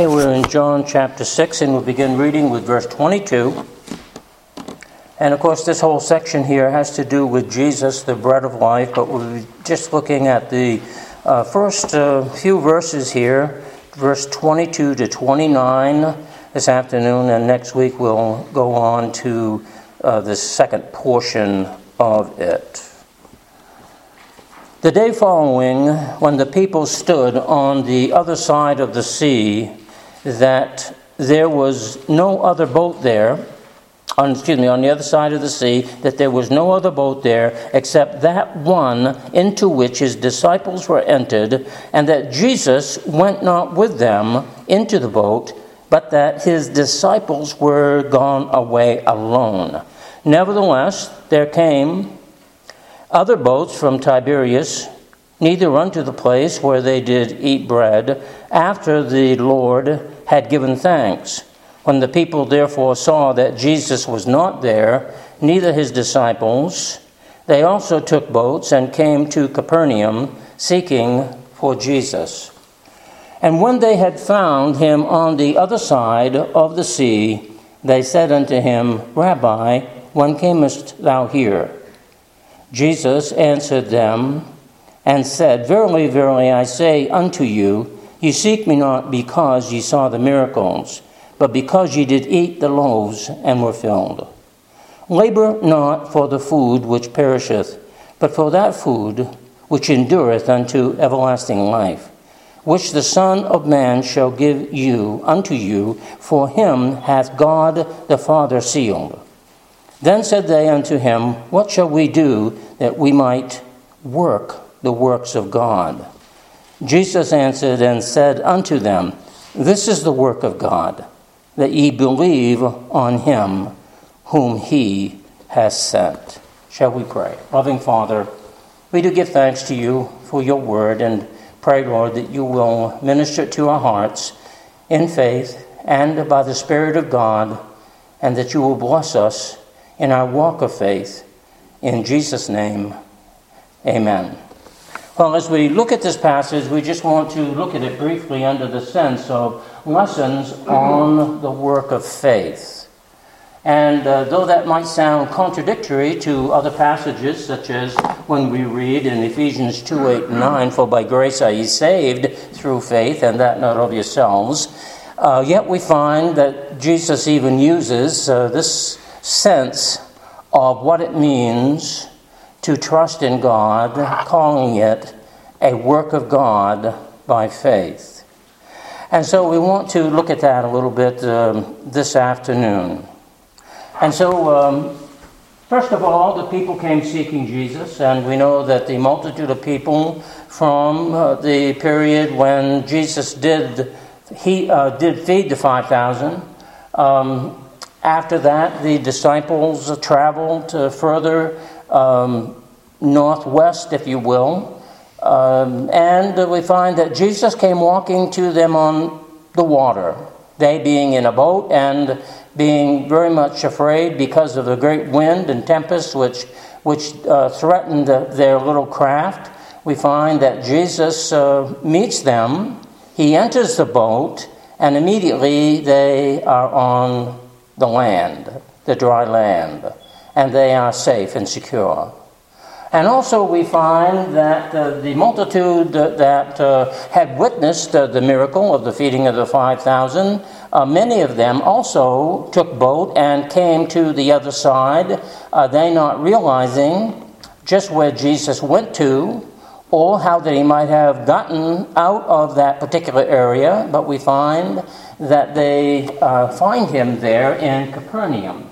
Okay, we're in John chapter 6, and we'll begin reading with verse 22. And of course, this whole section here has to do with Jesus, the bread of life, but we're just looking at the uh, first uh, few verses here, verse 22 to 29 this afternoon, and next week we'll go on to uh, the second portion of it. The day following, when the people stood on the other side of the sea, that there was no other boat there, on, excuse me, on the other side of the sea, that there was no other boat there except that one into which his disciples were entered, and that Jesus went not with them into the boat, but that his disciples were gone away alone. Nevertheless, there came other boats from Tiberias, neither unto the place where they did eat bread, after the Lord had given thanks. When the people therefore saw that Jesus was not there, neither his disciples, they also took boats and came to Capernaum, seeking for Jesus. And when they had found him on the other side of the sea, they said unto him, Rabbi, when camest thou here? Jesus answered them and said, Verily, verily, I say unto you, ye seek me not because ye saw the miracles, but because ye did eat the loaves and were filled. Labor not for the food which perisheth, but for that food which endureth unto everlasting life, which the Son of Man shall give you unto you, for him hath God the Father sealed. Then said they unto him, What shall we do that we might work the works of God? Jesus answered and said unto them, This is the work of God, that ye believe on him whom he has sent. Shall we pray? Loving Father, we do give thanks to you for your word and pray, Lord, that you will minister to our hearts in faith and by the Spirit of God, and that you will bless us in our walk of faith. In Jesus' name, amen. Well, as we look at this passage, we just want to look at it briefly under the sense of lessons on the work of faith. And uh, though that might sound contradictory to other passages, such as when we read in Ephesians 2 8 and 9, For by grace are ye saved through faith, and that not of yourselves, uh, yet we find that Jesus even uses uh, this sense of what it means to trust in God, calling it a work of God by faith. And so we want to look at that a little bit um, this afternoon. And so, um, first of all, the people came seeking Jesus, and we know that the multitude of people from uh, the period when Jesus did he uh, did feed the five thousand. Um, after that, the disciples traveled further um, northwest, if you will, um, and we find that Jesus came walking to them on the water, they being in a boat and being very much afraid because of the great wind and tempest which, which uh, threatened their little craft. We find that Jesus uh, meets them, he enters the boat, and immediately they are on the land, the dry land, and they are safe and secure. And also, we find that uh, the multitude that uh, had witnessed uh, the miracle of the feeding of the 5,000, uh, many of them also took boat and came to the other side, uh, they not realizing just where Jesus went to or how that he might have gotten out of that particular area, but we find that they find him there in Capernaum.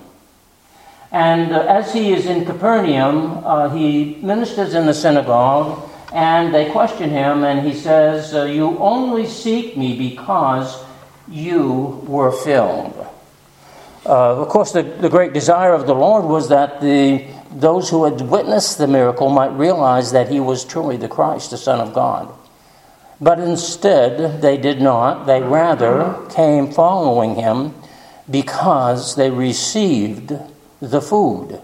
And uh, as he is in Capernaum, uh, he ministers in the synagogue, and they question him, and he says, uh, You only seek me because you were filled. Uh, of course, the, the great desire of the Lord was that the, those who had witnessed the miracle might realize that he was truly the Christ, the Son of God. But instead, they did not. They rather came following him because they received the food,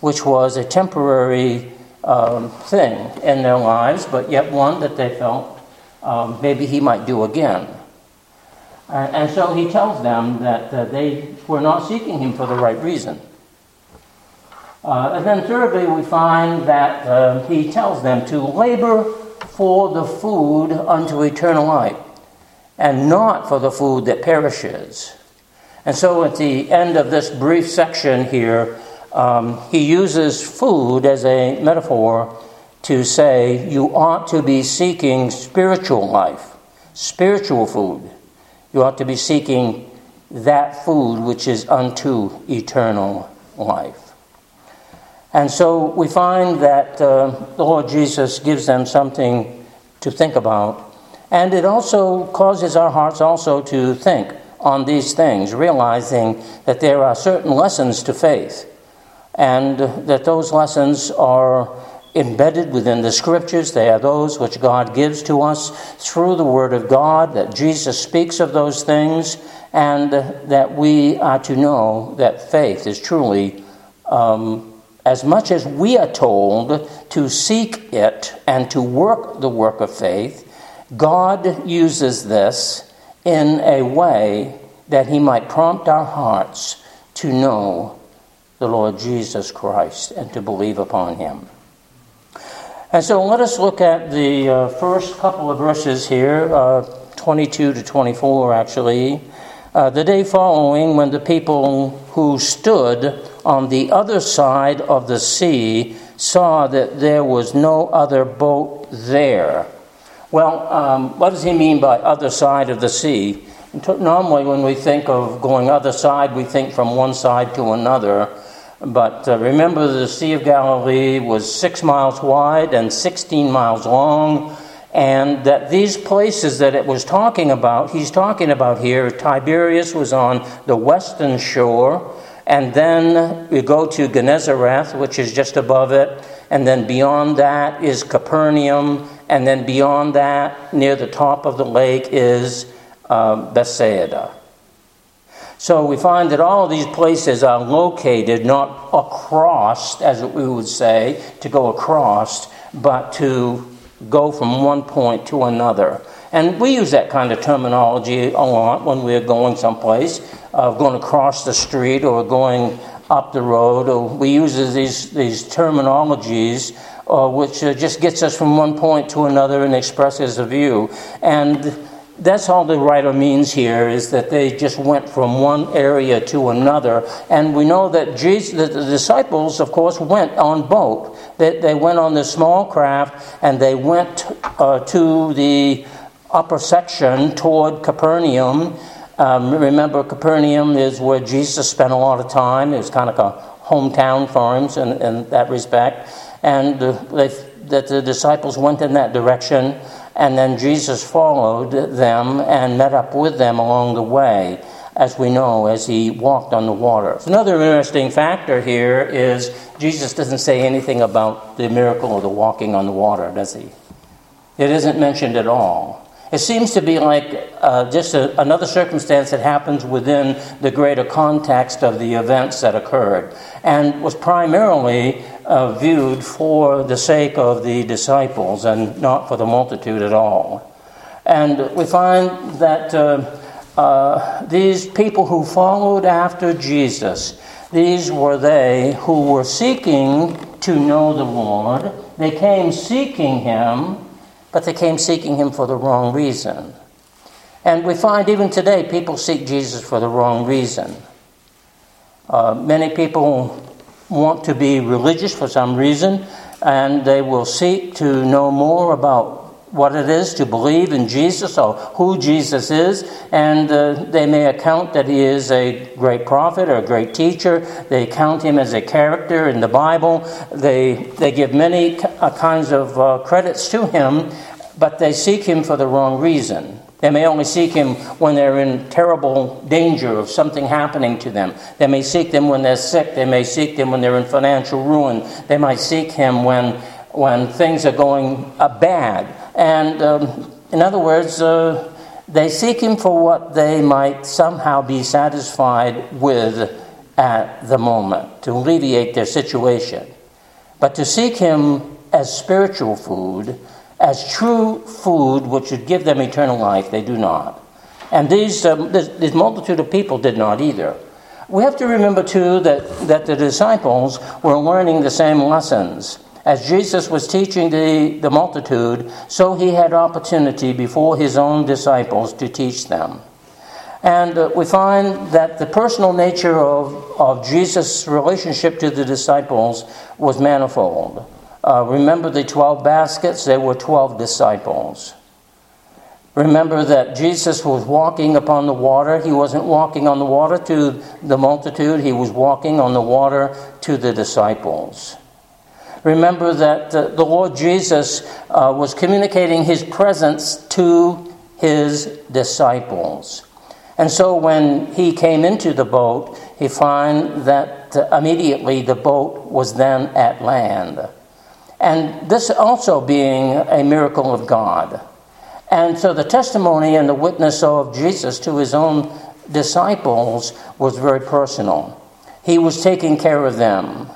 which was a temporary um, thing in their lives, but yet one that they felt um, maybe he might do again. And so he tells them that uh, they were not seeking him for the right reason. Uh, and then, thirdly, we find that uh, he tells them to labor for the food unto eternal life, and not for the food that perishes. And so, at the end of this brief section here, um, he uses food as a metaphor to say you ought to be seeking spiritual life, spiritual food. You ought to be seeking that food which is unto eternal life. And so we find that uh, the Lord Jesus gives them something to think about. And it also causes our hearts also to think on these things, realizing that there are certain lessons to faith, and that those lessons are embedded within the scriptures. They are those which God gives to us through the Word of God, that Jesus speaks of those things, and that we are to know that faith is truly um, as much as we are told to seek it and to work the work of faith, God uses this in a way that He might prompt our hearts to know the Lord Jesus Christ and to believe upon Him. And so let us look at the uh, first couple of verses here, uh, 22 to 24 actually. Uh, the day following, when the people who stood on the other side of the sea saw that there was no other boat there. Well, um, what does he mean by other side of the sea? Normally, when we think of going other side, we think from one side to another. But uh, remember, the Sea of Galilee was six miles wide and 16 miles long, and that these places that it was talking about, he's talking about here, Tiberias was on the western shore, and then we go to Gennesareth, which is just above it. And then beyond that is Capernaum. And then beyond that, near the top of the lake, is uh, Bethsaida. So we find that all of these places are located not across, as we would say, to go across, but to go from one point to another. And we use that kind of terminology a lot when we're going someplace, uh, going across the street or going up the road. Or we use these, these terminologies uh, which uh, just gets us from one point to another and expresses a view. And that's all the writer means here is that they just went from one area to another. And we know that Jesus, the disciples, of course, went on boat. They, they went on this small craft and they went uh, to the upper section toward Capernaum. Um, remember, Capernaum is where Jesus spent a lot of time. It was kind of a hometown for him in, in that respect. And they, that the disciples went in that direction, and then Jesus followed them and met up with them along the way, as we know, as he walked on the water. Another interesting factor here is Jesus doesn't say anything about the miracle of the walking on the water, does he? It isn't mentioned at all. It seems to be like uh, just a, another circumstance that happens within the greater context of the events that occurred and was primarily uh, viewed for the sake of the disciples and not for the multitude at all. And we find that uh, uh these people who followed after Jesus, these were they who were seeking to know the Lord. They came seeking Him but they came seeking him for the wrong reason. And we find even today people seek Jesus for the wrong reason. Uh, many people want to be religious for some reason, and they will seek to know more about what it is to believe in Jesus or who Jesus is, and uh, they may account that he is a great prophet or a great teacher. They count him as a character in the Bible. They, they give many uh, kinds of uh, credits to him, but they seek him for the wrong reason. They may only seek him when they're in terrible danger of something happening to them. They may seek him when they're sick. They may seek him when they're in financial ruin. They might seek him when, when things are going uh, bad. And um, in other words, uh, they seek him for what they might somehow be satisfied with at the moment, to alleviate their situation. But to seek him as spiritual food, as true food which should give them eternal life, they do not. And these, um, this, this multitude of people did not either. We have to remember, too, that, that the disciples were learning the same lessons. As Jesus was teaching the, the multitude, so he had opportunity before his own disciples to teach them. And uh, we find that the personal nature of, of Jesus' relationship to the disciples was manifold. Uh, remember the 12 baskets? There were 12 disciples. Remember that Jesus was walking upon the water. He wasn't walking on the water to the multitude, he was walking on the water to the disciples. Remember that uh, the Lord Jesus uh, was communicating his presence to his disciples. And so when he came into the boat, he found that uh, immediately the boat was then at land. And this also being a miracle of God. And so the testimony and the witness of Jesus to his own disciples was very personal. He was taking care of them,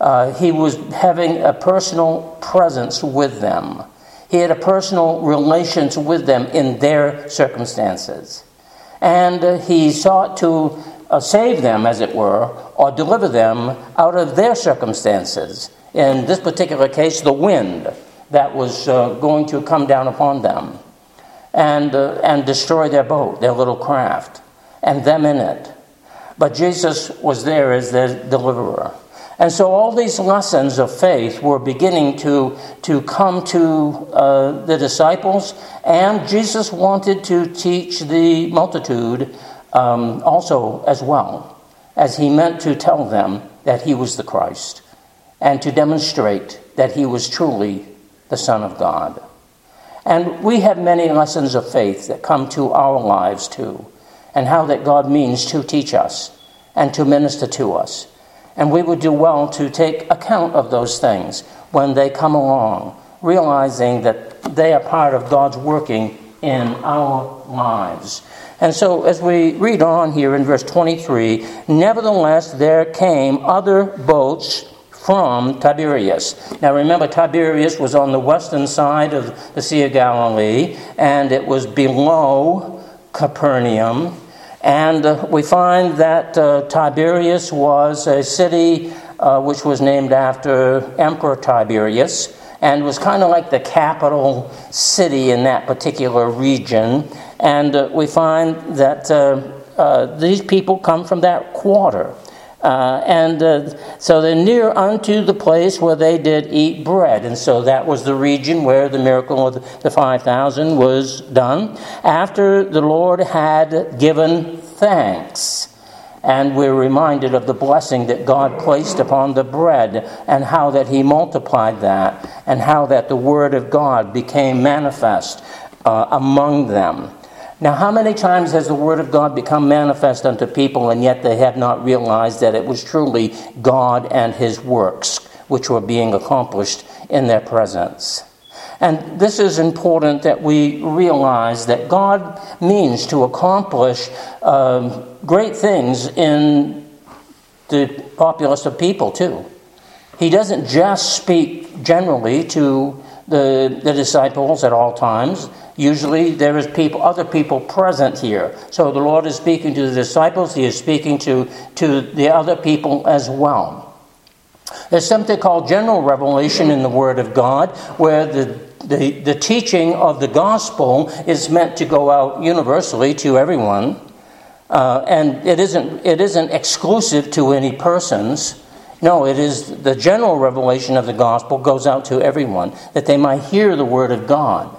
uh, he was having a personal presence with them. He had a personal relations with them in their circumstances. And he sought to uh, save them, as it were, or deliver them out of their circumstances. In this particular case, the wind that was uh, going to come down upon them and, uh, and destroy their boat, their little craft, and them in it. But Jesus was there as their deliverer. And so all these lessons of faith were beginning to, to come to uh, the disciples, and Jesus wanted to teach the multitude um, also as well, as he meant to tell them that he was the Christ and to demonstrate that he was truly the Son of God. And we have many lessons of faith that come to our lives too, and how that God means to teach us and to minister to us. And we would do well to take account of those things when they come along, realizing that they are part of God's working in our lives. And so, as we read on here in verse 23, nevertheless, there came other boats from Tiberias. Now remember, Tiberias was on the western side of the Sea of Galilee, and it was below Capernaum. And uh, we find that uh, Tiberias was a city uh, which was named after Emperor Tiberius and was kind of like the capital city in that particular region. And uh, we find that uh, uh, these people come from that quarter. Uh, and uh, so they're near unto the place where they did eat bread. And so that was the region where the miracle of the 5,000 was done. After the Lord had given thanks. And we're reminded of the blessing that God placed upon the bread and how that He multiplied that and how that the Word of God became manifest uh, among them. Now, how many times has the Word of God become manifest unto people, and yet they have not realized that it was truly God and His works which were being accomplished in their presence? And this is important that we realize that God means to accomplish um, great things in the populace of people, too. He doesn't just speak generally to the, the disciples at all times. Usually there is people, other people present here. So the Lord is speaking to the disciples, He is speaking to, to the other people as well. There's something called general revelation in the Word of God, where the, the, the teaching of the gospel is meant to go out universally to everyone. Uh, and it isn't, it isn't exclusive to any persons. No, it is the general revelation of the gospel goes out to everyone, that they might hear the word of God.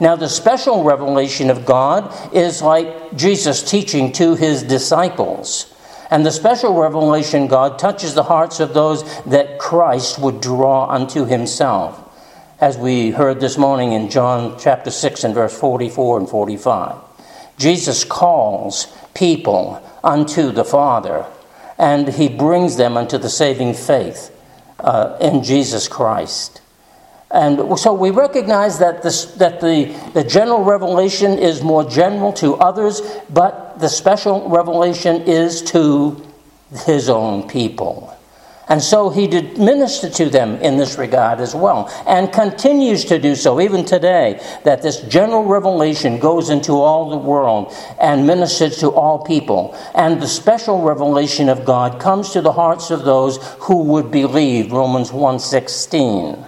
Now, the special revelation of God is like Jesus teaching to his disciples. And the special revelation God touches the hearts of those that Christ would draw unto himself. As we heard this morning in John chapter 6 and verse 44 and 45. Jesus calls people unto the Father and he brings them unto the saving faith uh, in Jesus Christ. And so we recognize that, this, that the, the general revelation is more general to others, but the special revelation is to his own people. And so he did minister to them in this regard as well, and continues to do so even today, that this general revelation goes into all the world and ministers to all people. And the special revelation of God comes to the hearts of those who would believe, Romans 1.16.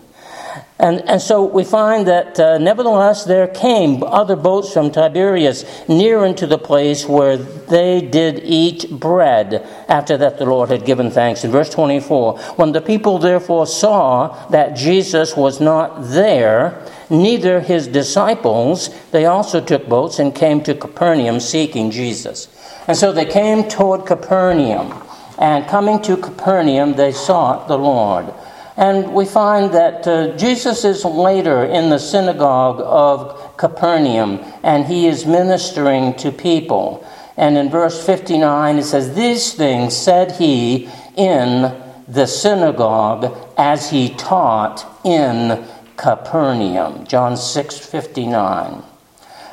And, and so we find that uh, nevertheless there came other boats from Tiberias near unto the place where they did eat bread after that the Lord had given thanks. In verse 24, when the people therefore saw that Jesus was not there, neither his disciples, they also took boats and came to Capernaum seeking Jesus. And so they came toward Capernaum. And coming to Capernaum, they sought the Lord. And we find that uh, Jesus is later in the synagogue of Capernaum and he is ministering to people. And in verse 59, it says, These things said he in the synagogue as he taught in Capernaum. John 6 59.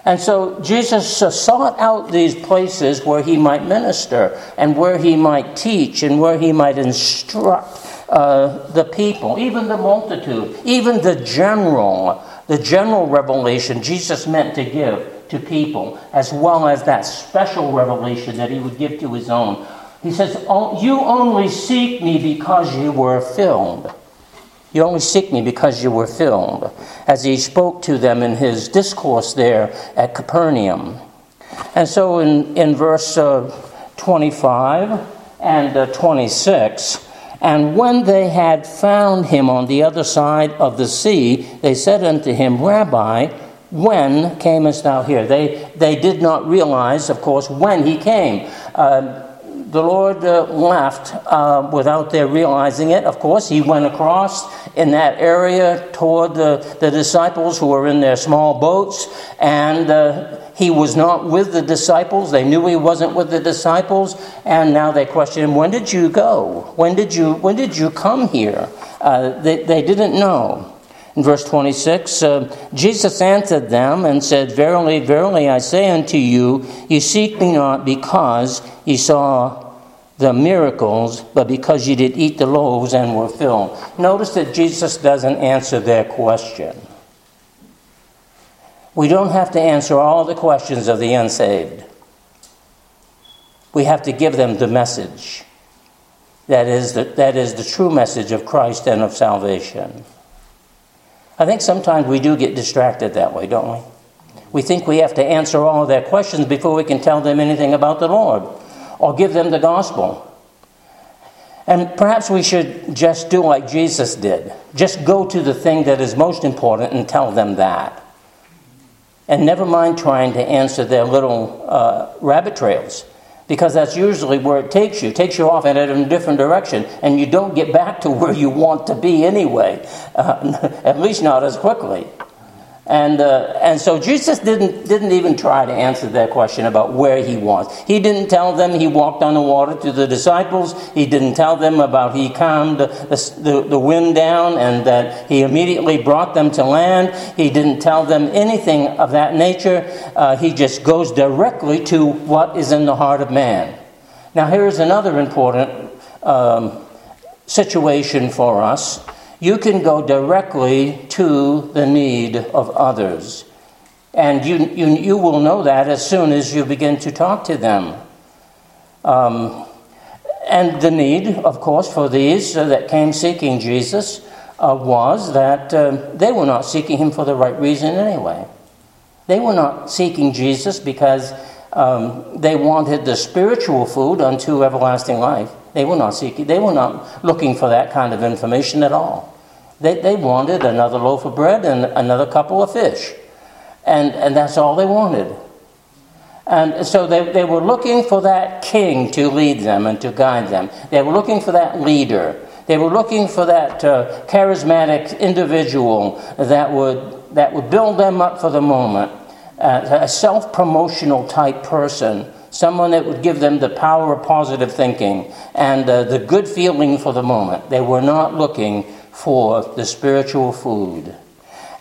And so Jesus sought out these places where he might minister and where he might teach and where he might instruct the people, even the multitude, even the general, the general revelation Jesus meant to give to people, as well as that special revelation that he would give to his own. He says, oh, You only seek me because you were filled. You only seek me because you were filled, as he spoke to them in his discourse there at Capernaum. And so in, in verse uh, 25 and uh, 26, and when they had found him on the other side of the sea, they said unto him, Rabbi, when camest thou here? They, they did not realize, of course, when he came. Uh, the Lord uh, left uh, without their realizing it. Of course, he went across in that area toward the, the disciples who were in their small boats, and uh, he was not with the disciples. They knew he wasn't with the disciples, and now they question him, When did you go? When did you, when did you come here? Uh, they, they didn't know. In verse 26, uh, Jesus answered them and said, Verily, verily, I say unto you, you seek me not because ye saw the miracles, but because you did eat the loaves and were filled. Notice that Jesus doesn't answer their question. We don't have to answer all the questions of the unsaved. We have to give them the message. That is the, that is the true message of Christ and of salvation. I think sometimes we do get distracted that way, don't we? We think we have to answer all of their questions before we can tell them anything about the Lord or give them the gospel. And perhaps we should just do like Jesus did just go to the thing that is most important and tell them that. And never mind trying to answer their little uh, rabbit trails, because that's usually where it takes you. It takes you off in a different direction, and you don't get back to where you want to be anyway, uh, at least not as quickly. And, uh, and so Jesus didn't, didn't even try to answer that question about where he was. He didn't tell them he walked on the water to the disciples. He didn't tell them about he calmed the, the, the wind down and that he immediately brought them to land. He didn't tell them anything of that nature. Uh, he just goes directly to what is in the heart of man. Now, here's another important um, situation for us you can go directly to the need of others. And you, you, you will know that as soon as you begin to talk to them. Um, and the need, of course, for these uh, that came seeking Jesus uh, was that uh, they were not seeking him for the right reason anyway. They were not seeking Jesus because um, they wanted the spiritual food unto everlasting life. They were not seeking, they were not looking for that kind of information at all. They, they wanted another loaf of bread and another couple of fish. And, and that's all they wanted. And so they, they were looking for that king to lead them and to guide them. They were looking for that leader. They were looking for that uh, charismatic individual that would, that would build them up for the moment, uh, a self promotional type person someone that would give them the power of positive thinking and uh, the good feeling for the moment. They were not looking for the spiritual food.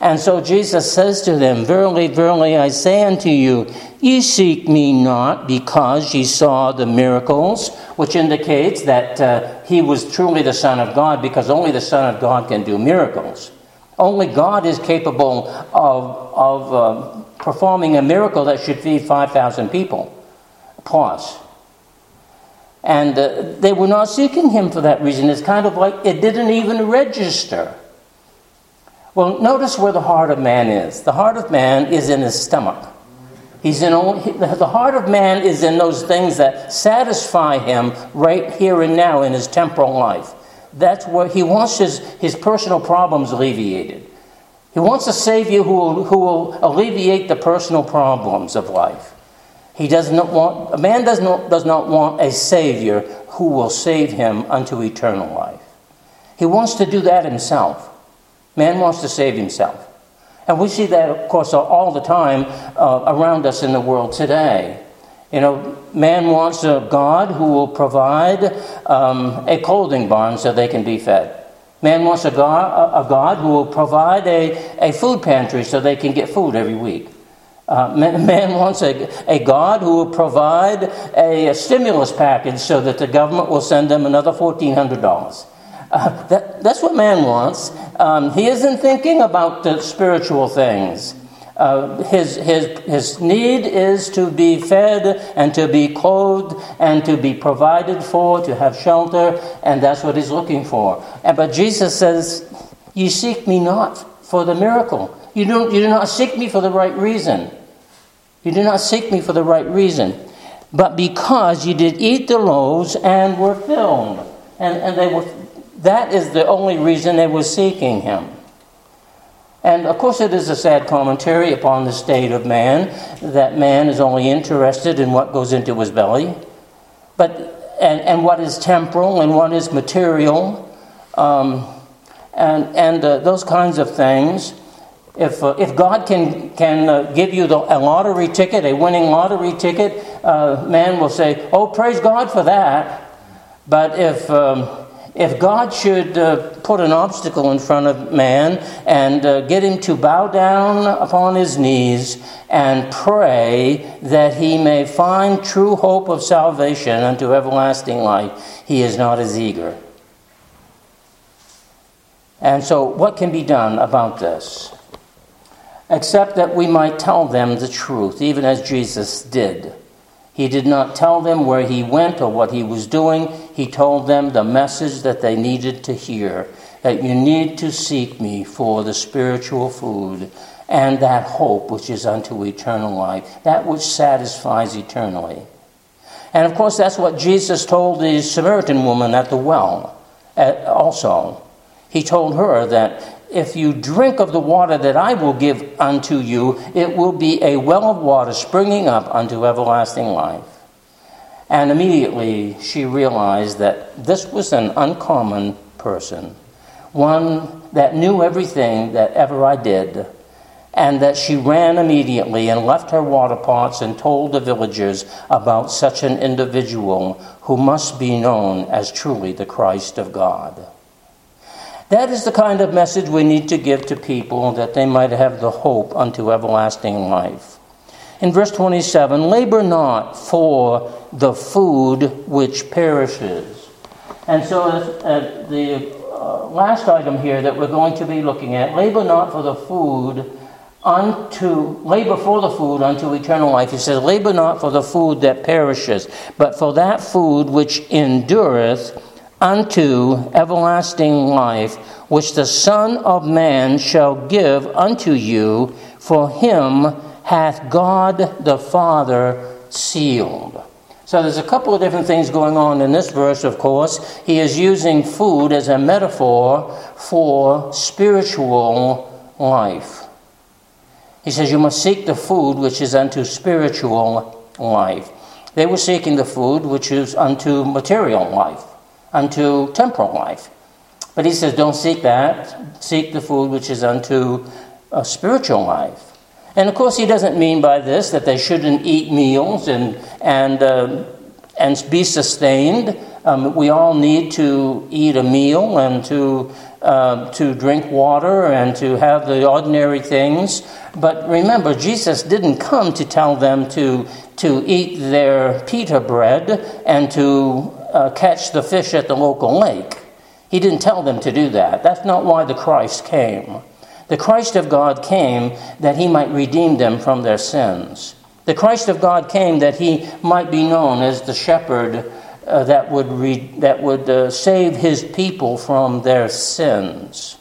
And so Jesus says to them, Verily, verily, I say unto you, ye seek me not because ye saw the miracles, which indicates that uh, he was truly the Son of God, because only the Son of God can do miracles. Only God is capable of, of uh, performing a miracle that should feed 5,000 people plus. And uh, they were not seeking him for that reason. It's kind of like it didn't even register. Well, notice where the heart of man is. The heart of man is in his stomach. He's in only, the heart of man is in those things that satisfy him right here and now in his temporal life. That's where he wants his, his personal problems alleviated. He wants a Savior who will, who will alleviate the personal problems of life. He does not want, a man does not, does not want a Savior who will save him unto eternal life. He wants to do that himself. Man wants to save himself. And we see that, of course, all the time uh, around us in the world today. You know, man wants a God who will provide um, a clothing barn so they can be fed. Man wants a God, a God who will provide a, a food pantry so they can get food every week. Uh, man, wants a, a God who will provide a, a, stimulus package so that the government will send them another $1,400. Uh, that, that's what man wants. Um, he isn't thinking about the spiritual things. Uh, his, his, his need is to be fed and to be clothed and to be provided for, to have shelter, and that's what he's looking for. And, but Jesus says, You seek me not for the miracle. You, don't, you do not seek me for the right reason. You do not seek me for the right reason, but because you did eat the loaves and were filled. And, and they were, that is the only reason they were seeking him. And of course, it is a sad commentary upon the state of man that man is only interested in what goes into his belly, but and, and what is temporal and what is material, um, and and uh, those kinds of things. If, uh, if God can, can uh, give you the, a lottery ticket, a winning lottery ticket, uh, man will say, Oh, praise God for that. But if, um, if God should uh, put an obstacle in front of man and uh, get him to bow down upon his knees and pray that he may find true hope of salvation unto everlasting life, he is not as eager. And so, what can be done about this? Except that we might tell them the truth, even as Jesus did. He did not tell them where he went or what he was doing. He told them the message that they needed to hear that you need to seek me for the spiritual food and that hope which is unto eternal life, that which satisfies eternally. And of course, that's what Jesus told the Samaritan woman at the well also. He told her that if you drink of the water that I will give unto you, it will be a well of water springing up unto everlasting life. And immediately she realized that this was an uncommon person, one that knew everything that ever I did, and that she ran immediately and left her water pots and told the villagers about such an individual who must be known as truly the Christ of God. That is the kind of message we need to give to people that they might have the hope unto everlasting life. In verse 27, labor not for the food which perishes. And so uh, the uh, last item here that we're going to be looking at labor not for the food unto labor for the food unto eternal life. He says, labor not for the food that perishes, but for that food which endureth unto everlasting life, which the Son of Man shall give unto you, for him hath God the Father sealed. So there's a couple of different things going on in this verse, of course. He is using food as a metaphor for spiritual life. He says, You must seek the food which is unto spiritual life. They were seeking the food which is unto material life unto temporal life. But he says, don't seek that. Seek the food which is unto a spiritual life. And of course, he doesn't mean by this that they shouldn't eat meals and, and, uh, and be sustained. Um, we all need to eat a meal and to, uh, uh, to drink water and to have the ordinary things. But remember, Jesus didn't come to tell them to, to eat their pita bread and to uh, catch the fish at the local lake. He didn't tell them to do that. That's not why the Christ came. The Christ of God came that he might redeem them from their sins. The Christ of God came that he might be known as the shepherd uh, that would, re- that would uh, save his people from their sins.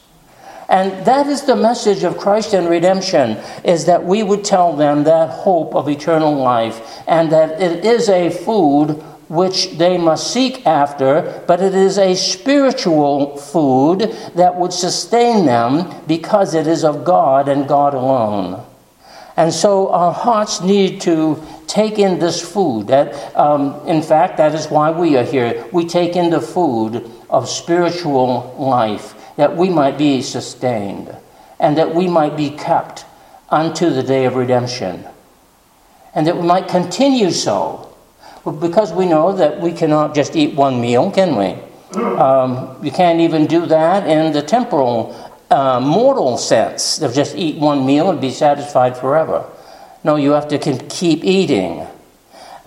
And that is the message of Christ and redemption is that we would tell them that hope of eternal life and that it is a food which they must seek after, but it is a spiritual food that would sustain them because it is of God and God alone. And so our hearts need to take in this food. That, um, in fact, that is why we are here. We take in the food of spiritual life that we might be sustained and that we might be kept unto the day of redemption and that we might continue so because we know that we cannot just eat one meal, can we? Um, you can't even do that in the temporal uh, mortal sense of just eat one meal and be satisfied forever. No, you have to keep eating.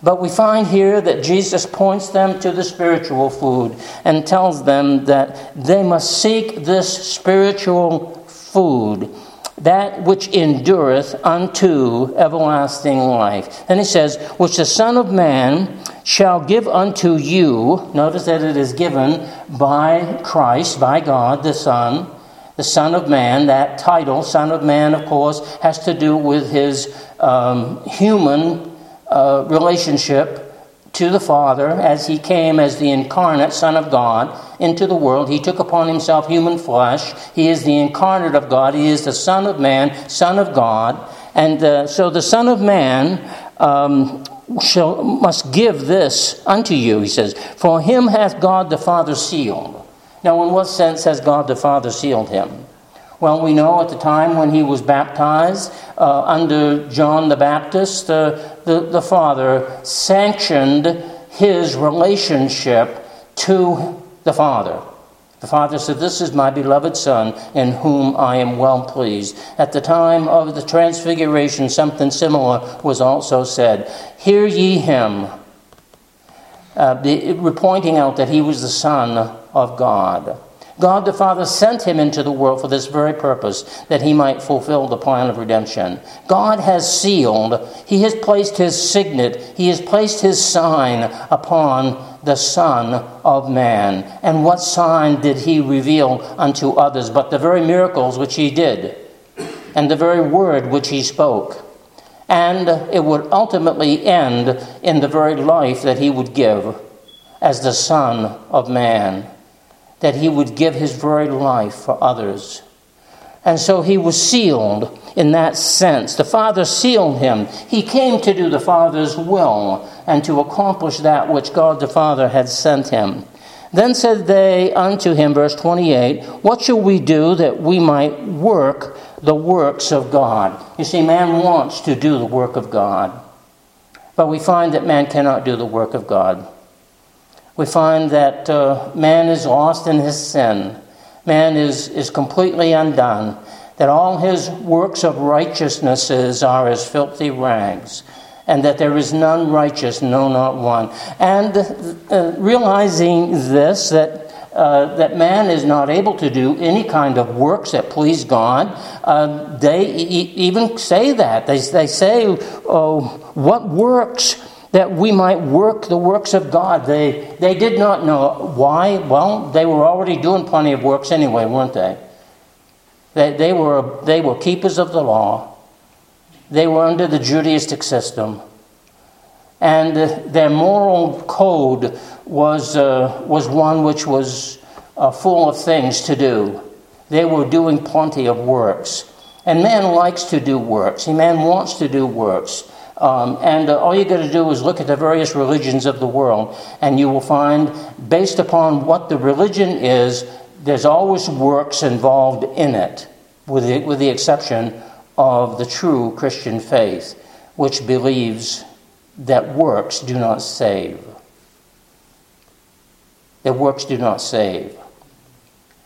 But we find here that Jesus points them to the spiritual food and tells them that they must seek this spiritual food, that which endureth unto everlasting life. Then he says, Which the Son of Man shall give unto you. Notice that it is given by Christ, by God the Son the Son of Man. That title, Son of Man, of course, has to do with his um, human uh, relationship to the Father as he came as the incarnate Son of God into the world. He took upon himself human flesh. He is the incarnate of God. He is the Son of Man, Son of God. And uh, so the Son of Man um, shall, must give this unto you, he says. For him hath God the Father sealed. Now, in what sense has God the Father sealed him? Well, we know at the time when he was baptized uh, under John the Baptist, uh, the, the Father sanctioned his relationship to the Father. The Father said, This is my beloved Son, in whom I am well pleased. At the time of the Transfiguration, something similar was also said Hear ye him, uh, the, pointing out that he was the Son of God. God the Father sent him into the world for this very purpose, that he might fulfill the plan of redemption. God has sealed, he has placed his signet, he has placed his sign upon the Son of Man. And what sign did he reveal unto others but the very miracles which he did, and the very word which he spoke? And it would ultimately end in the very life that he would give as the Son of Man, that he would give his very life for others. And so he was sealed in that sense. The Father sealed him. He came to do the Father's will and to accomplish that which God the Father had sent him. Then said they unto him, verse 28, What shall we do that we might work the works of God? You see, man wants to do the work of God, but we find that man cannot do the work of God we find that uh, man is lost in his sin. Man is, is completely undone. That all his works of righteousnesses are as filthy rags. And that there is none righteous, no, not one. And uh, realizing this, that uh, that man is not able to do any kind of works that please God. Uh, they e- even say that. They, they say, oh, What works that we might work the works of God. They, they did not know why. Well, they were already doing plenty of works anyway, weren't they? They, they, were, they were keepers of the law, they were under the Judaistic system. And their moral code was, uh, was one which was uh, full of things to do. They were doing plenty of works. And man likes to do works. Man wants to do works. Um, and uh, all you got to do is look at the various religions of the world, and you will find, based upon what the religion is, there's always works involved in it, with the, with the exception of the true Christian faith, which believes that works do not save. That works do not save.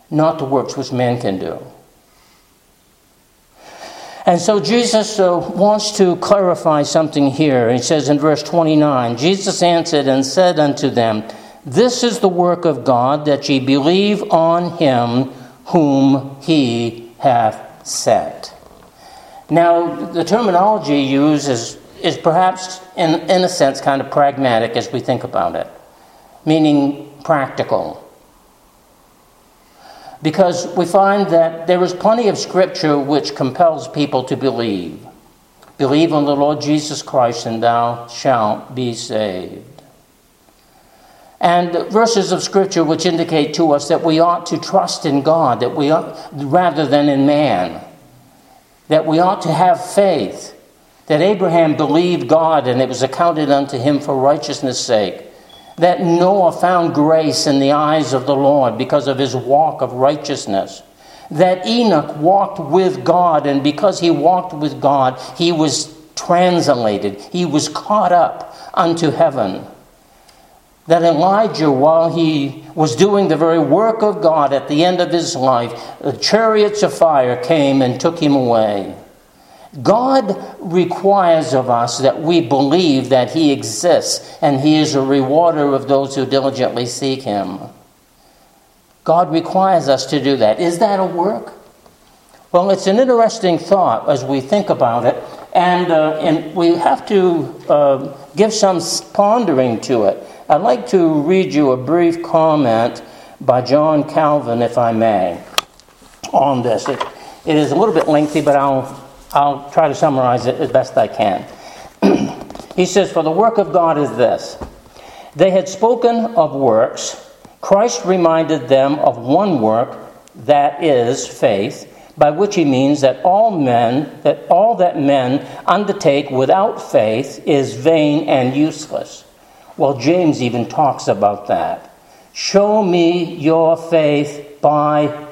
not the works which man can do. And so Jesus uh, wants to clarify something here. He says in verse 29 Jesus answered and said unto them, This is the work of God, that ye believe on him whom he hath sent. Now, the terminology used is, is perhaps, in, in a sense, kind of pragmatic as we think about it, meaning practical because we find that there is plenty of scripture which compels people to believe. Believe on the Lord Jesus Christ, and thou shalt be saved. And verses of scripture which indicate to us that we ought to trust in God, that we ought, rather than in man, that we ought to have faith, that Abraham believed God and it was accounted unto him for righteousness' sake that Noah found grace in the eyes of the Lord because of his walk of righteousness. That Enoch walked with God, and because he walked with God, he was translated, he was caught up unto heaven. That Elijah, while he was doing the very work of God at the end of his life, the chariots of fire came and took him away. God requires of us that we believe that He exists and He is a rewarder of those who diligently seek Him. God requires us to do that. Is that a work? Well, it's an interesting thought as we think about it, and, uh, and we have to uh, give some pondering to it. I'd like to read you a brief comment by John Calvin, if I may, on this. It, it is a little bit lengthy, but I'll I'll try to summarize it as best I can. he says, For the work of God is this they had spoken of works. Christ reminded them of one work, that is faith, by which he means that all men, that all that men undertake without faith is vain and useless. Well, James even talks about that. Show me your faith by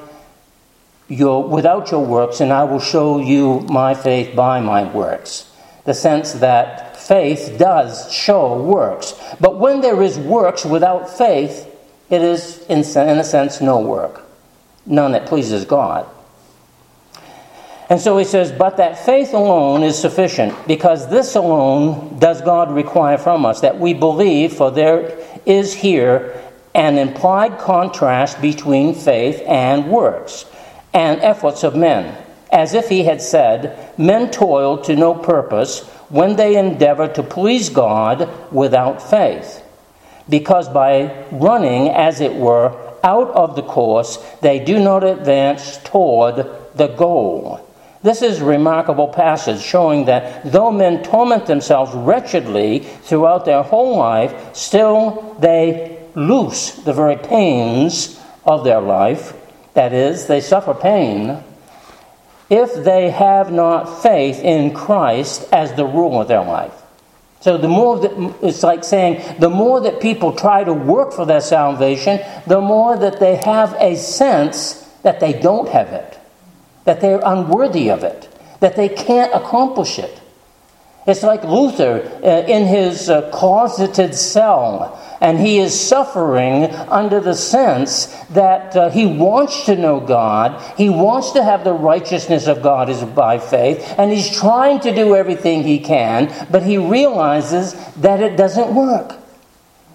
your, without your works, and I will show you my faith by my works. The sense that faith does show works. But when there is works without faith, it is, in, in a sense, no work. None that pleases God. And so he says, But that faith alone is sufficient, because this alone does God require from us, that we believe, for there is here an implied contrast between faith and works and efforts of men, as if he had said, Men toil to no purpose when they endeavor to please God without faith, because by running, as it were, out of the course, they do not advance toward the goal. This is a remarkable passage showing that though men torment themselves wretchedly throughout their whole life, still they loose the very pains of their life that is, they suffer pain if they have not faith in Christ as the rule of their life. So the more that it's like saying the more that people try to work for their salvation, the more that they have a sense that they don't have it, that they're unworthy of it, that they can't accomplish it. It's like Luther uh, in his uh, closeted cell and he is suffering under the sense that uh, he wants to know God, he wants to have the righteousness of God is by faith, and he's trying to do everything he can, but he realizes that it doesn't work.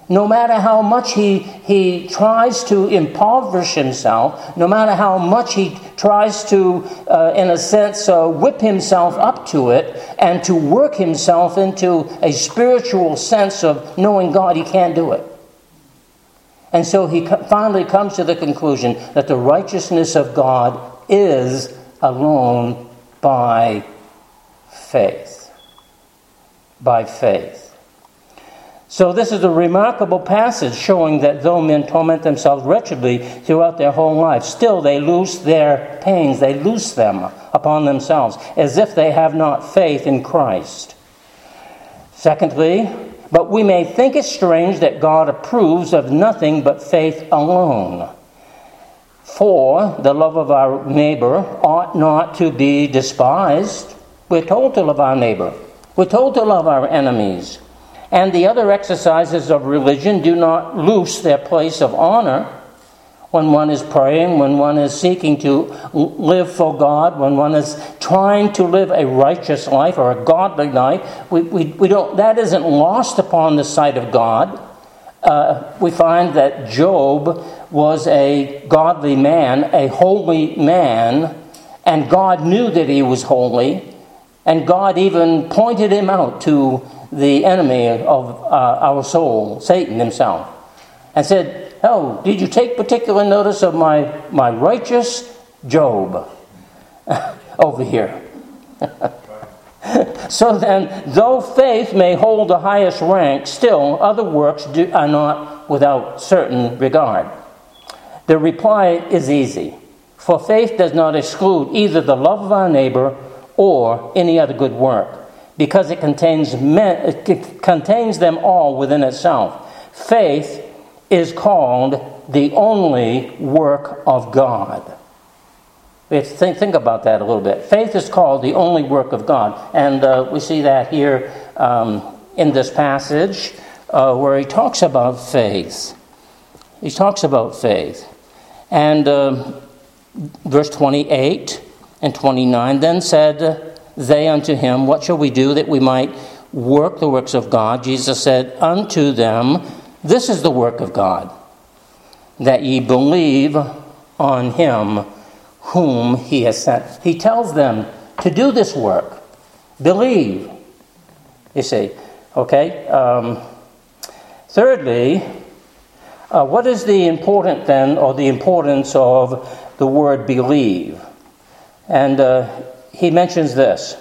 No matter how much he, he tries to impoverish himself, no matter how much he tries to, uh, in a sense, uh, whip himself up to it and to work himself into a spiritual sense of knowing God, he can't do it. And so he finally comes to the conclusion that the righteousness of God is alone by faith. By faith. So, this is a remarkable passage showing that though men torment themselves wretchedly throughout their whole life, still they loose their pains, they loose them upon themselves, as if they have not faith in Christ. Secondly, but we may think it strange that God approves of nothing but faith alone. For the love of our neighbor ought not to be despised. We're told to love our neighbor, we're told to love our enemies and the other exercises of religion do not lose their place of honor. when one is praying, when one is seeking to live for God, when one is trying to live a righteous life or a godly life, we, we, we don't, that isn't lost upon the sight of God. Uh, we find that Job was a godly man, a holy man, and God knew that he was holy, and God even pointed him out to the enemy of uh, our soul, Satan himself, and said, Oh, did you take particular notice of my, my righteous Job over here? so then, though faith may hold the highest rank, still other works do, are not without certain regard. The reply is easy. For faith does not exclude either the love of our neighbor or any other good work, because it contains, men, it contains them all within itself. Faith is called the only work of God. We have to think, think about that a little bit. Faith is called the only work of God. And uh, we see that here um, in this passage uh, where he talks about faith. He talks about faith. And uh, verse 28 and 29 then said they unto him, What shall we do that we might work the works of God? Jesus said unto them, this is the work of God, that ye believe on him whom he has sent. He tells them to do this work. Believe. You see, okay? Um, thirdly, uh, what is the important then, or the importance of the word believe? And uh, he mentions this.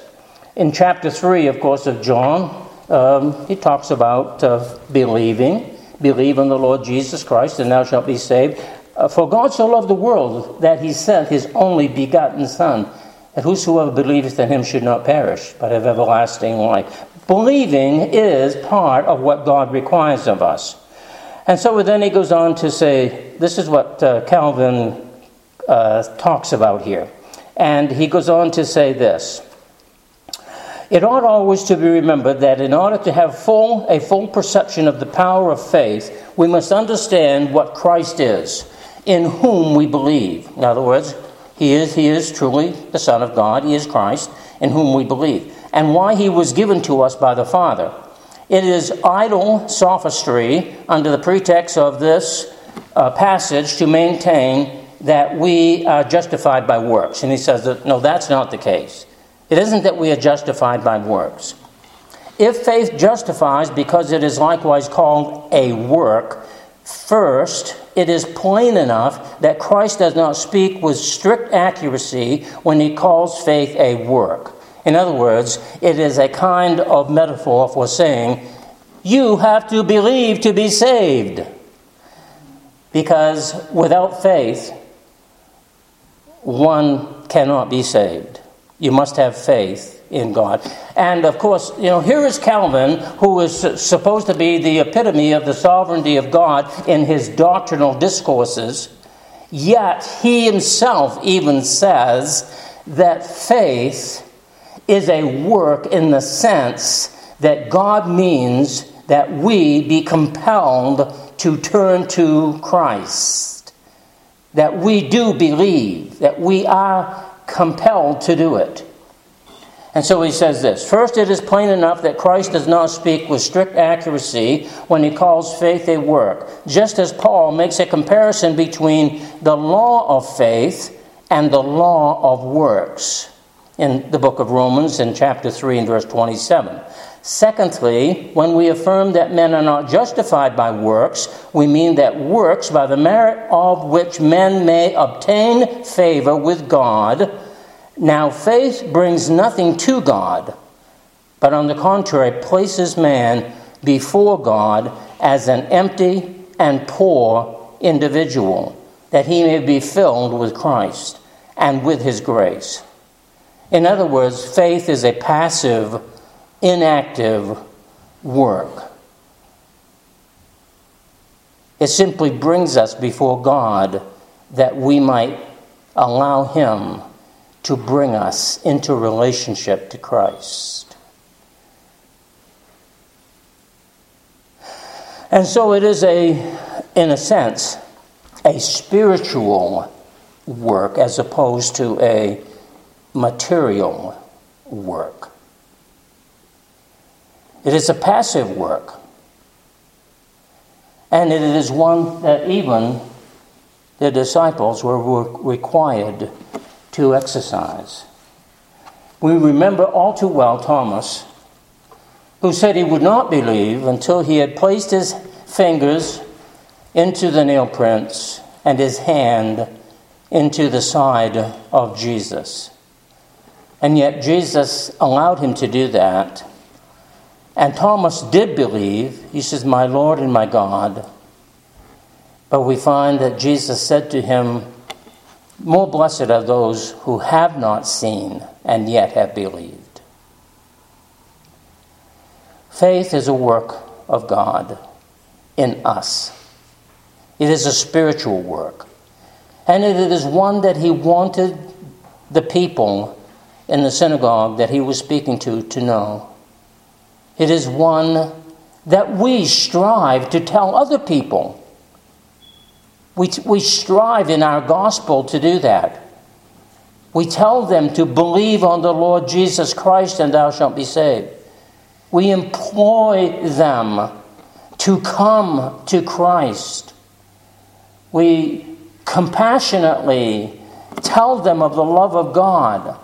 In chapter 3, of course, of John, um, he talks about uh, believing. Believe in the Lord Jesus Christ, and thou shalt be saved. Uh, for God so loved the world that he sent his only begotten Son, that whosoever believeth in him should not perish, but have everlasting life. Believing is part of what God requires of us. And so then he goes on to say, this is what uh, Calvin uh, talks about here. And he goes on to say this it ought always to be remembered that in order to have full, a full perception of the power of faith, we must understand what Christ is, in whom we believe. In other words, he is, he is truly the Son of God, he is Christ, in whom we believe, and why he was given to us by the Father. It is idle sophistry under the pretext of this uh, passage to maintain that we are justified by works. And he says that no, that's not the case. It isn't that we are justified by works. If faith justifies because it is likewise called a work, first, it is plain enough that Christ does not speak with strict accuracy when he calls faith a work. In other words, it is a kind of metaphor for saying, you have to believe to be saved. Because without faith, one cannot be saved. You must have faith in God. And of course, you know, here is Calvin, who is supposed to be the epitome of the sovereignty of God in his doctrinal discourses. Yet he himself even says that faith is a work in the sense that God means that we be compelled to turn to Christ. That we do believe, that we are compelled to do it. And so he says this First, it is plain enough that Christ does not speak with strict accuracy when he calls faith a work, just as Paul makes a comparison between the law of faith and the law of works in the book of Romans in chapter 3 and verse 27. Secondly, when we affirm that men are not justified by works, we mean that works, by the merit of which men may obtain favor with God, now faith brings nothing to God, but on the contrary, places man before God as an empty and poor individual, that he may be filled with Christ and with his grace. In other words, faith is a passive inactive work. It simply brings us before God that we might allow Him to bring us into relationship to Christ. And so it is a, in a sense, a spiritual work as opposed to a material work. It is a passive work. And it is one that even the disciples were required to exercise. We remember all too well Thomas, who said he would not believe until he had placed his fingers into the nail prints and his hand into the side of Jesus. And yet Jesus allowed him to do that. And Thomas did believe. He says, My Lord and my God. But we find that Jesus said to him, More blessed are those who have not seen and yet have believed. Faith is a work of God in us, it is a spiritual work. And it is one that he wanted the people in the synagogue that he was speaking to to know. It is one that we strive to tell other people. We, we strive in our gospel to do that. We tell them to believe on the Lord Jesus Christ and thou shalt be saved. We employ them to come to Christ. We compassionately tell them of the love of God.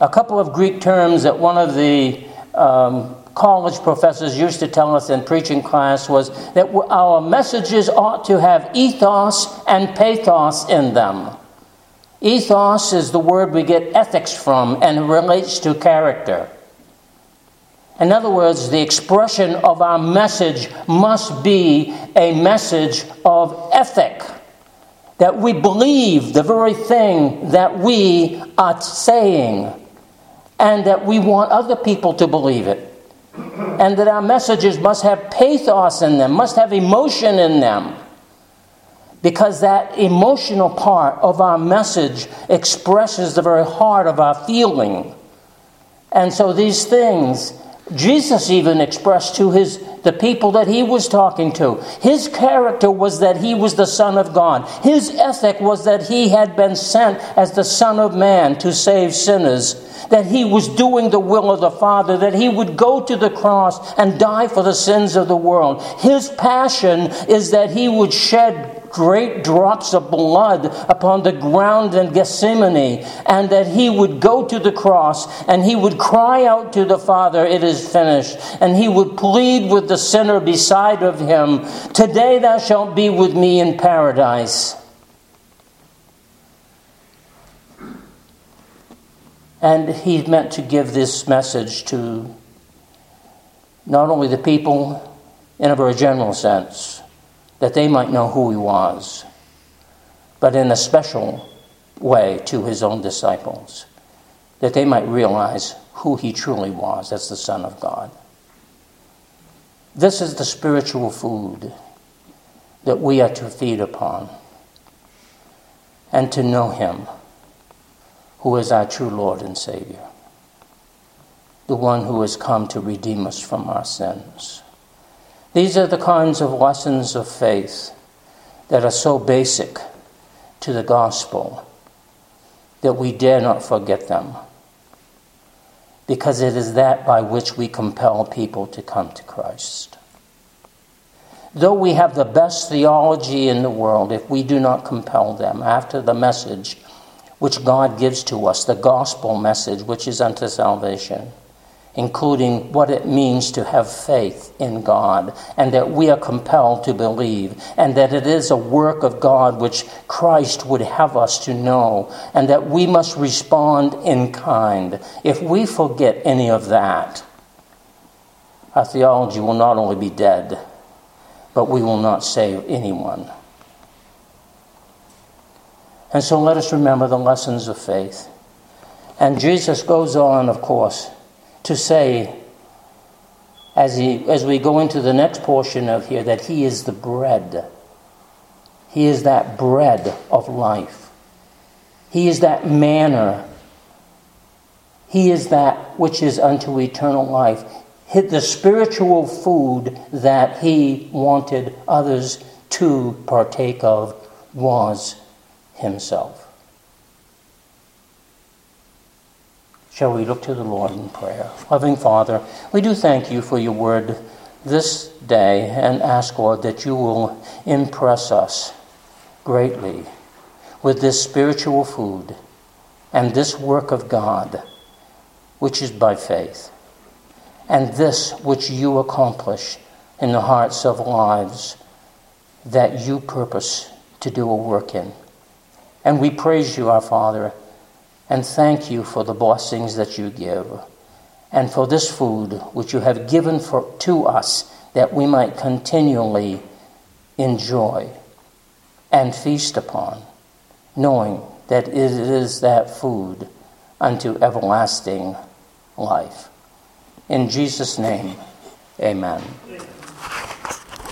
A couple of Greek terms that one of the um, college professors used to tell us in preaching class was that our messages ought to have ethos and pathos in them. Ethos is the word we get ethics from and relates to character. In other words, the expression of our message must be a message of ethic. That we believe the very thing that we are saying, and that we want other people to believe it and that our messages must have pathos in them, must have emotion in them. Because that emotional part of our message expresses the very heart of our feeling. And so these things, Jesus even expressed to his the people that he was talking to. His character was that he was the Son of God. His ethic was that he had been sent as the Son of Man to save sinners that he was doing the will of the Father, that he would go to the cross and die for the sins of the world. His passion is that he would shed great drops of blood upon the ground in Gethsemane, and that he would go to the cross and he would cry out to the Father, It is finished. And he would plead with the sinner beside of him, Today thou shalt be with me in paradise. And he meant to give this message to not only the people in a very general sense, that they might know who he was, but in a special way to his own disciples, that they might realize who he truly was as the Son of God. This is the spiritual food that we are to feed upon and to know him who is our true Lord and Savior, the one who has come to redeem us from our sins. These are the kinds of lessons of faith that are so basic to the gospel that we dare not forget them, because it is that by which we compel people to come to Christ. Though we have the best theology in the world, if we do not compel them after the message which God gives to us, the gospel message, which is unto salvation, including what it means to have faith in God, and that we are compelled to believe, and that it is a work of God which Christ would have us to know, and that we must respond in kind. If we forget any of that, our theology will not only be dead, but we will not save anyone. And so let us remember the lessons of faith. And Jesus goes on, of course, to say, as, he, as we go into the next portion of here, that He is the bread. He is that bread of life. He is that manna. He is that which is unto eternal life. The spiritual food that He wanted others to partake of was himself. Shall we look to the Lord in prayer? Loving Father, we do thank you for your word this day and ask, Lord, that you will impress us greatly with this spiritual food and this work of God, which is by faith, and this which you accomplish in the hearts of lives that you purpose to do a work in. And we praise you, our Father, and thank you for the blessings that you give, and for this food which you have given for, to us that we might continually enjoy and feast upon, knowing that it is that food unto everlasting life. In Jesus' name, amen.